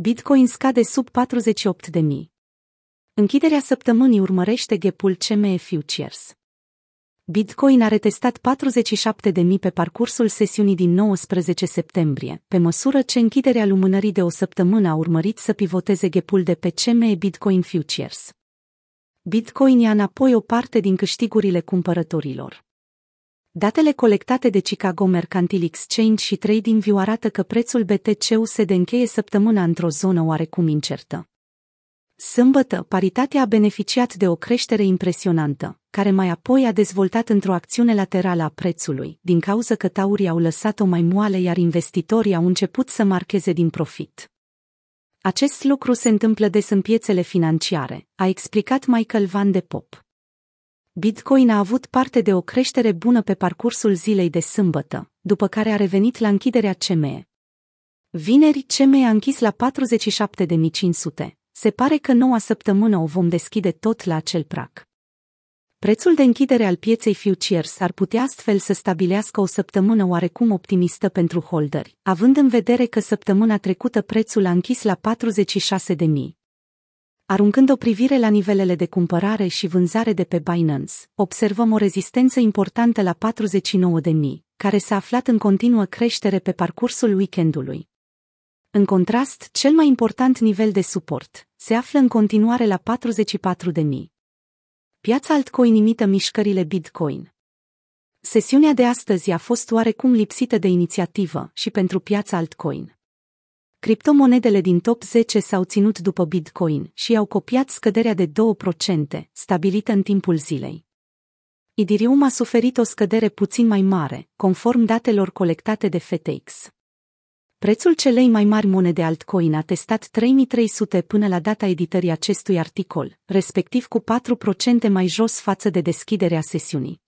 Bitcoin scade sub 48.000. Închiderea săptămânii urmărește ghepul CME Futures. Bitcoin a retestat 47.000 pe parcursul sesiunii din 19 septembrie, pe măsură ce închiderea lumânării de o săptămână a urmărit să pivoteze ghepul de pe CME Bitcoin Futures. Bitcoin ia înapoi o parte din câștigurile cumpărătorilor. Datele colectate de Chicago Mercantile Exchange și TradingView arată că prețul BTC-USD încheie săptămâna într-o zonă oarecum incertă. Sâmbătă, paritatea a beneficiat de o creștere impresionantă, care mai apoi a dezvoltat într-o acțiune laterală a prețului, din cauza că taurii au lăsat-o mai moale iar investitorii au început să marcheze din profit. Acest lucru se întâmplă des în piețele financiare, a explicat Michael Van de Pop. Bitcoin a avut parte de o creștere bună pe parcursul zilei de sâmbătă, după care a revenit la închiderea CME. Vineri CME a închis la 47.500. Se pare că noua săptămână o vom deschide tot la acel prag. Prețul de închidere al pieței futures ar putea astfel să stabilească o săptămână oarecum optimistă pentru holderi, având în vedere că săptămâna trecută prețul a închis la 46.000. Aruncând o privire la nivelele de cumpărare și vânzare de pe Binance, observăm o rezistență importantă la 49.000, care s-a aflat în continuă creștere pe parcursul weekendului. În contrast, cel mai important nivel de suport se află în continuare la 44.000. Piața altcoin imită mișcările Bitcoin. Sesiunea de astăzi a fost oarecum lipsită de inițiativă și pentru piața altcoin. Criptomonedele din top 10 s-au ținut după Bitcoin și au copiat scăderea de 2%, stabilită în timpul zilei. Idirium a suferit o scădere puțin mai mare, conform datelor colectate de FTX. Prețul celei mai mari monede altcoin a testat 3300 până la data editării acestui articol, respectiv cu 4% mai jos față de deschiderea sesiunii.